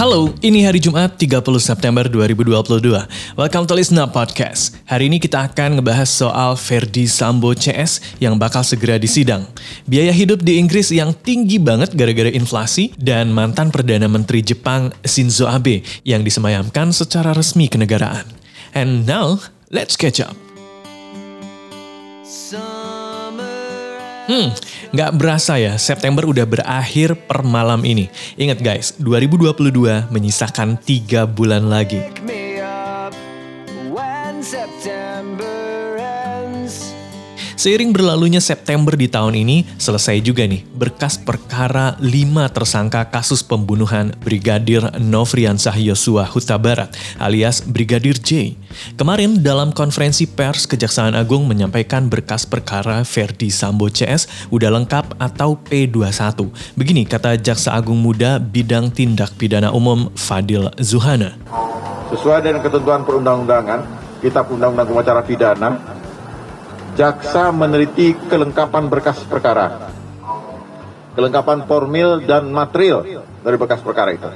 Halo, ini hari Jumat 30 September 2022. Welcome to Listen Up Podcast. Hari ini kita akan ngebahas soal Ferdi Sambo CS yang bakal segera disidang. Biaya hidup di Inggris yang tinggi banget gara-gara inflasi dan mantan Perdana Menteri Jepang Shinzo Abe yang disemayamkan secara resmi kenegaraan. And now, let's catch up. Hmm, nggak berasa ya, September udah berakhir per malam ini. Ingat guys, 2022 menyisakan tiga bulan lagi. Seiring berlalunya September di tahun ini, selesai juga nih berkas perkara 5 tersangka kasus pembunuhan Brigadir Nofriansah Yosua Huta Barat alias Brigadir J. Kemarin dalam konferensi pers Kejaksaan Agung menyampaikan berkas perkara Verdi Sambo CS udah lengkap atau P21. Begini kata Jaksa Agung Muda Bidang Tindak Pidana Umum Fadil Zuhana. Sesuai dengan ketentuan perundang-undangan, Kitab Undang-Undang Acara Pidana, jaksa meneliti kelengkapan berkas perkara, kelengkapan formil dan material dari berkas perkara itu.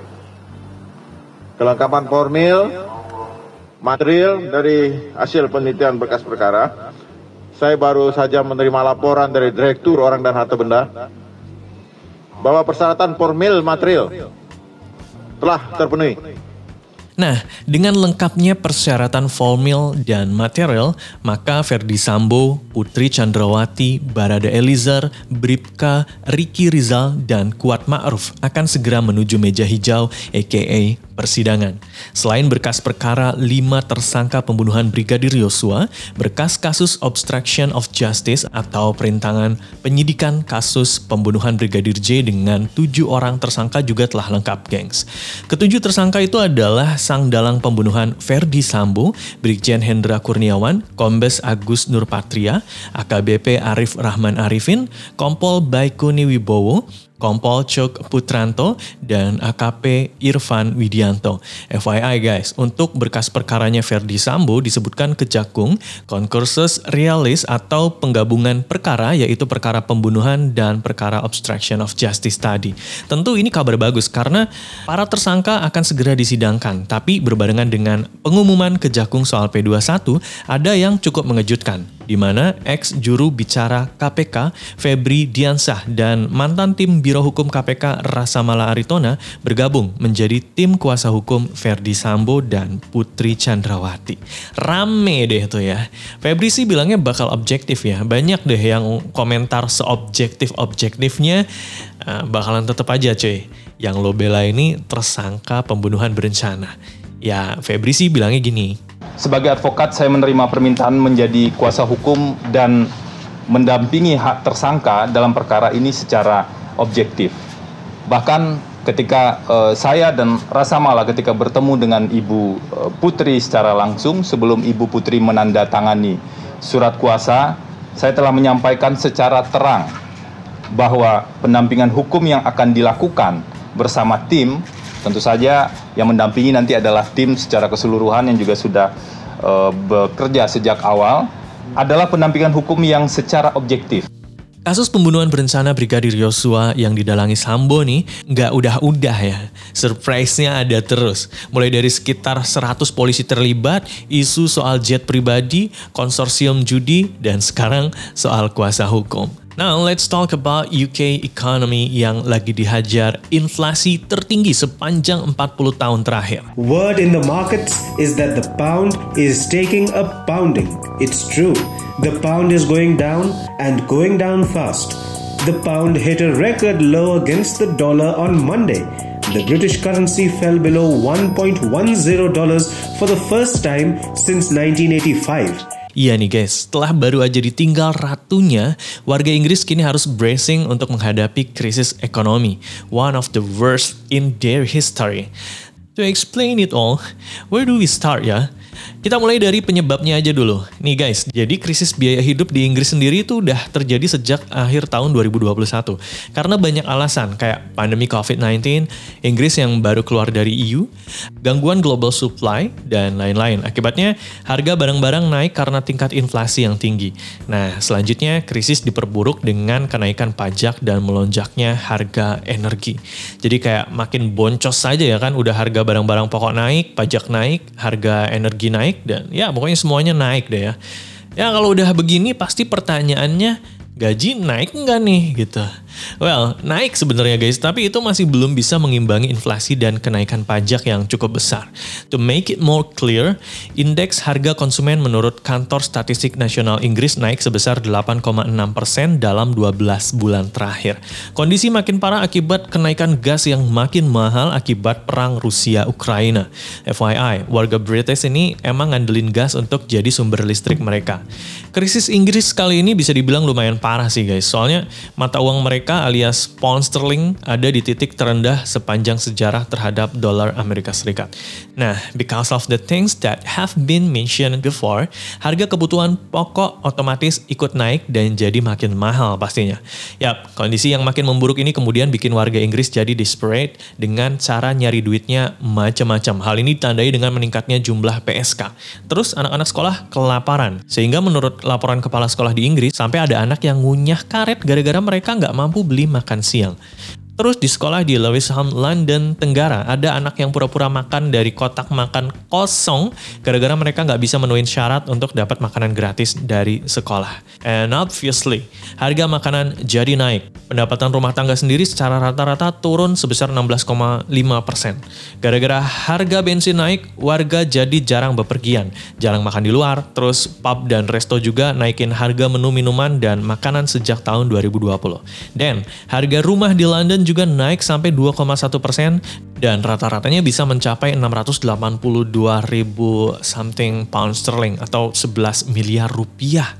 Kelengkapan formil, material dari hasil penelitian berkas perkara. Saya baru saja menerima laporan dari Direktur Orang dan Harta Benda bahwa persyaratan formil material telah terpenuhi. Nah, dengan lengkapnya persyaratan formil dan material, maka Ferdi Sambo, Putri Chandrawati, Barada Elizar, Bripka, Riki Rizal, dan Kuat Ma'ruf akan segera menuju meja hijau aka persidangan. Selain berkas perkara lima tersangka pembunuhan Brigadir Yosua, berkas kasus obstruction of justice atau perintangan penyidikan kasus pembunuhan Brigadir J dengan tujuh orang tersangka juga telah lengkap, gengs. Ketujuh tersangka itu adalah sang dalang pembunuhan Ferdi Sambo, Brigjen Hendra Kurniawan, Kombes Agus Nurpatria, AKBP Arif Rahman Arifin, Kompol Baikuni Wibowo, Kompol Cok Putranto, dan AKP Irfan Widianto. FYI guys, untuk berkas perkaranya Verdi Sambo disebutkan kejakung konkursus realis atau penggabungan perkara yaitu perkara pembunuhan dan perkara obstruction of justice tadi. Tentu ini kabar bagus karena para tersangka akan segera disidangkan, tapi berbarengan dengan pengumuman kejakung soal P21 ada yang cukup mengejutkan di mana ex juru bicara KPK Febri Diansah dan mantan tim Biro Hukum KPK Rasa Mala Aritona bergabung menjadi tim kuasa hukum Ferdi Sambo dan Putri Chandrawati. Rame deh tuh ya. Febri sih bilangnya bakal objektif ya. Banyak deh yang komentar seobjektif-objektifnya uh, bakalan tetap aja cuy. Yang lo bela ini tersangka pembunuhan berencana. Ya Febri sih bilangnya gini. Sebagai advokat saya menerima permintaan menjadi kuasa hukum dan mendampingi hak tersangka dalam perkara ini secara objektif. Bahkan ketika uh, saya dan Rasa Mala ketika bertemu dengan Ibu uh, Putri secara langsung sebelum Ibu Putri menandatangani surat kuasa, saya telah menyampaikan secara terang bahwa pendampingan hukum yang akan dilakukan bersama tim tentu saja yang mendampingi nanti adalah tim secara keseluruhan yang juga sudah uh, bekerja sejak awal adalah pendampingan hukum yang secara objektif. Kasus pembunuhan berencana Brigadir Yosua yang didalangi Sambo nih nggak udah-udah ya. Surprise-nya ada terus. Mulai dari sekitar 100 polisi terlibat, isu soal jet pribadi, konsorsium judi, dan sekarang soal kuasa hukum. Now let's talk about UK economy yang lagi dihajar inflasi tertinggi sepanjang 40 tahun terakhir. Word in the markets is that the pound is taking a pounding. It's true. The pound is going down and going down fast. The pound hit a record low against the dollar on Monday. The British currency fell below $1.10 for the first time since 1985. Iya nih guys, setelah baru aja ditinggal ratunya, warga Inggris kini harus bracing untuk menghadapi krisis ekonomi, one of the worst in their history. To explain it all, where do we start ya? Kita mulai dari penyebabnya aja dulu. Nih guys, jadi krisis biaya hidup di Inggris sendiri itu udah terjadi sejak akhir tahun 2021. Karena banyak alasan kayak pandemi COVID-19, Inggris yang baru keluar dari EU, gangguan global supply, dan lain-lain. Akibatnya harga barang-barang naik karena tingkat inflasi yang tinggi. Nah, selanjutnya krisis diperburuk dengan kenaikan pajak dan melonjaknya harga energi. Jadi kayak makin boncos saja ya kan, udah harga barang-barang pokok naik, pajak naik, harga energi naik, dan ya pokoknya semuanya naik deh ya. Ya kalau udah begini pasti pertanyaannya gaji naik nggak nih gitu. Well, naik sebenarnya guys, tapi itu masih belum bisa mengimbangi inflasi dan kenaikan pajak yang cukup besar. To make it more clear, indeks harga konsumen menurut Kantor Statistik Nasional Inggris naik sebesar 8,6% dalam 12 bulan terakhir. Kondisi makin parah akibat kenaikan gas yang makin mahal akibat perang Rusia-Ukraina. FYI, warga British ini emang ngandelin gas untuk jadi sumber listrik mereka. Krisis Inggris kali ini bisa dibilang lumayan parah sih guys, soalnya mata uang mereka alias pound sterling ada di titik terendah sepanjang sejarah terhadap dolar Amerika Serikat. Nah, because of the things that have been mentioned before, harga kebutuhan pokok otomatis ikut naik dan jadi makin mahal pastinya. Yap, kondisi yang makin memburuk ini kemudian bikin warga Inggris jadi desperate dengan cara nyari duitnya macam-macam. Hal ini ditandai dengan meningkatnya jumlah PSK. Terus anak-anak sekolah kelaparan. Sehingga menurut laporan kepala sekolah di Inggris, sampai ada anak yang ngunyah karet gara-gara mereka nggak mampu beli makan siang. Terus di sekolah di Lewisham, London Tenggara, ada anak yang pura-pura makan dari kotak makan kosong gara-gara mereka nggak bisa menuin syarat untuk dapat makanan gratis dari sekolah. And obviously, harga makanan jadi naik. Pendapatan rumah tangga sendiri secara rata-rata turun sebesar 16,5 persen. Gara-gara harga bensin naik, warga jadi jarang bepergian, jarang makan di luar, terus pub dan resto juga naikin harga menu minuman dan makanan sejak tahun 2020. Dan harga rumah di London juga naik sampai 2,1 persen dan rata-ratanya bisa mencapai 682 ribu something pound sterling atau 11 miliar rupiah.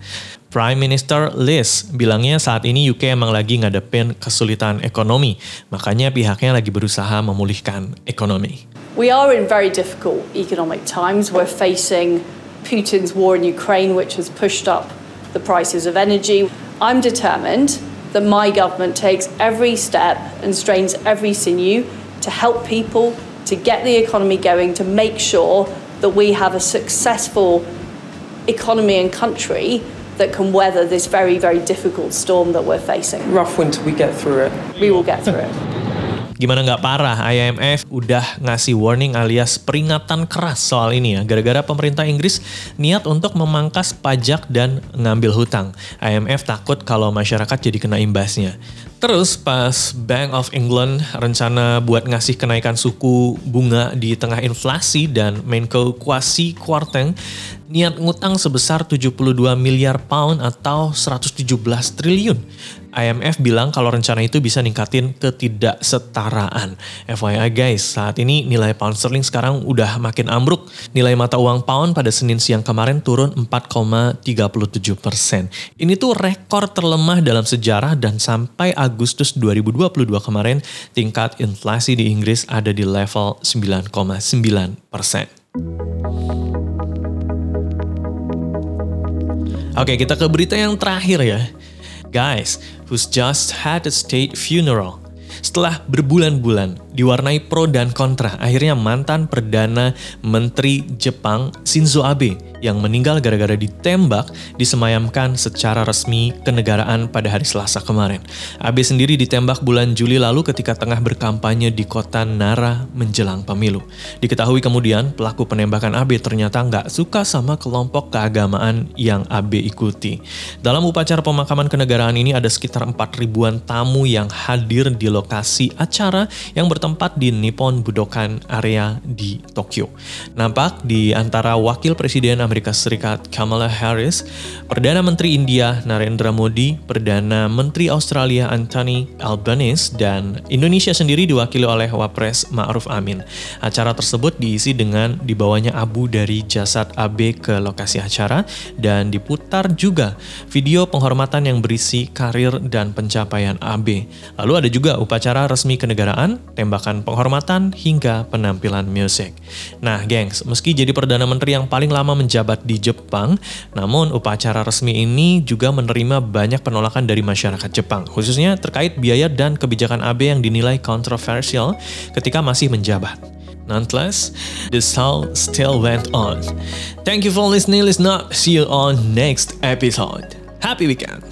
Prime Minister Liz bilangnya saat ini UK emang lagi ngadepin kesulitan ekonomi, makanya pihaknya lagi berusaha memulihkan ekonomi. We are in very difficult economic times. We're facing Putin's war in Ukraine, which has pushed up the prices of energy. I'm determined that my government takes every step and strains every sinew to help people, to get the economy going, to make sure that we have a successful economy and country that can weather this very, very difficult storm that we're facing. Rough winter, we get through it. We will get through it. Gimana nggak parah, IMF udah ngasih warning alias peringatan keras soal ini ya. Gara-gara pemerintah Inggris niat untuk memangkas pajak dan ngambil hutang. IMF takut kalau masyarakat jadi kena imbasnya. Terus pas Bank of England rencana buat ngasih kenaikan suku bunga di tengah inflasi dan Menko Kwasi Kwarteng niat ngutang sebesar 72 miliar pound atau 117 triliun. IMF bilang kalau rencana itu bisa ningkatin ketidaksetaraan. FYI guys, saat ini nilai pound sterling sekarang udah makin ambruk. Nilai mata uang pound pada Senin siang kemarin turun 4,37 persen. Ini tuh rekor terlemah dalam sejarah dan sampai Agustus 2022 kemarin tingkat inflasi di Inggris ada di level 9,9 persen. Oke, kita ke berita yang terakhir ya. Guys, who's just had a state funeral. Setelah berbulan-bulan diwarnai pro dan kontra, akhirnya mantan Perdana Menteri Jepang Shinzo Abe yang meninggal gara-gara ditembak disemayamkan secara resmi kenegaraan pada hari Selasa kemarin. Abe sendiri ditembak bulan Juli lalu ketika tengah berkampanye di kota Nara menjelang pemilu. Diketahui kemudian pelaku penembakan Abe ternyata nggak suka sama kelompok keagamaan yang Abe ikuti. Dalam upacara pemakaman kenegaraan ini ada sekitar 4 ribuan tamu yang hadir di lokasi acara yang bertempat di Nippon Budokan area di Tokyo. Nampak di antara wakil presiden Amerika Amerika Serikat Kamala Harris, Perdana Menteri India Narendra Modi, Perdana Menteri Australia Anthony Albanese, dan Indonesia sendiri diwakili oleh Wapres Ma'ruf Amin. Acara tersebut diisi dengan dibawanya abu dari jasad AB ke lokasi acara dan diputar juga video penghormatan yang berisi karir dan pencapaian AB. Lalu ada juga upacara resmi kenegaraan, tembakan penghormatan, hingga penampilan musik. Nah, gengs, meski jadi Perdana Menteri yang paling lama menjabat di Jepang, namun upacara resmi ini juga menerima banyak penolakan dari masyarakat Jepang, khususnya terkait biaya dan kebijakan AB yang dinilai kontroversial ketika masih menjabat. Nonetheless, the show still went on. Thank you for listening, listener. See you on next episode. Happy weekend.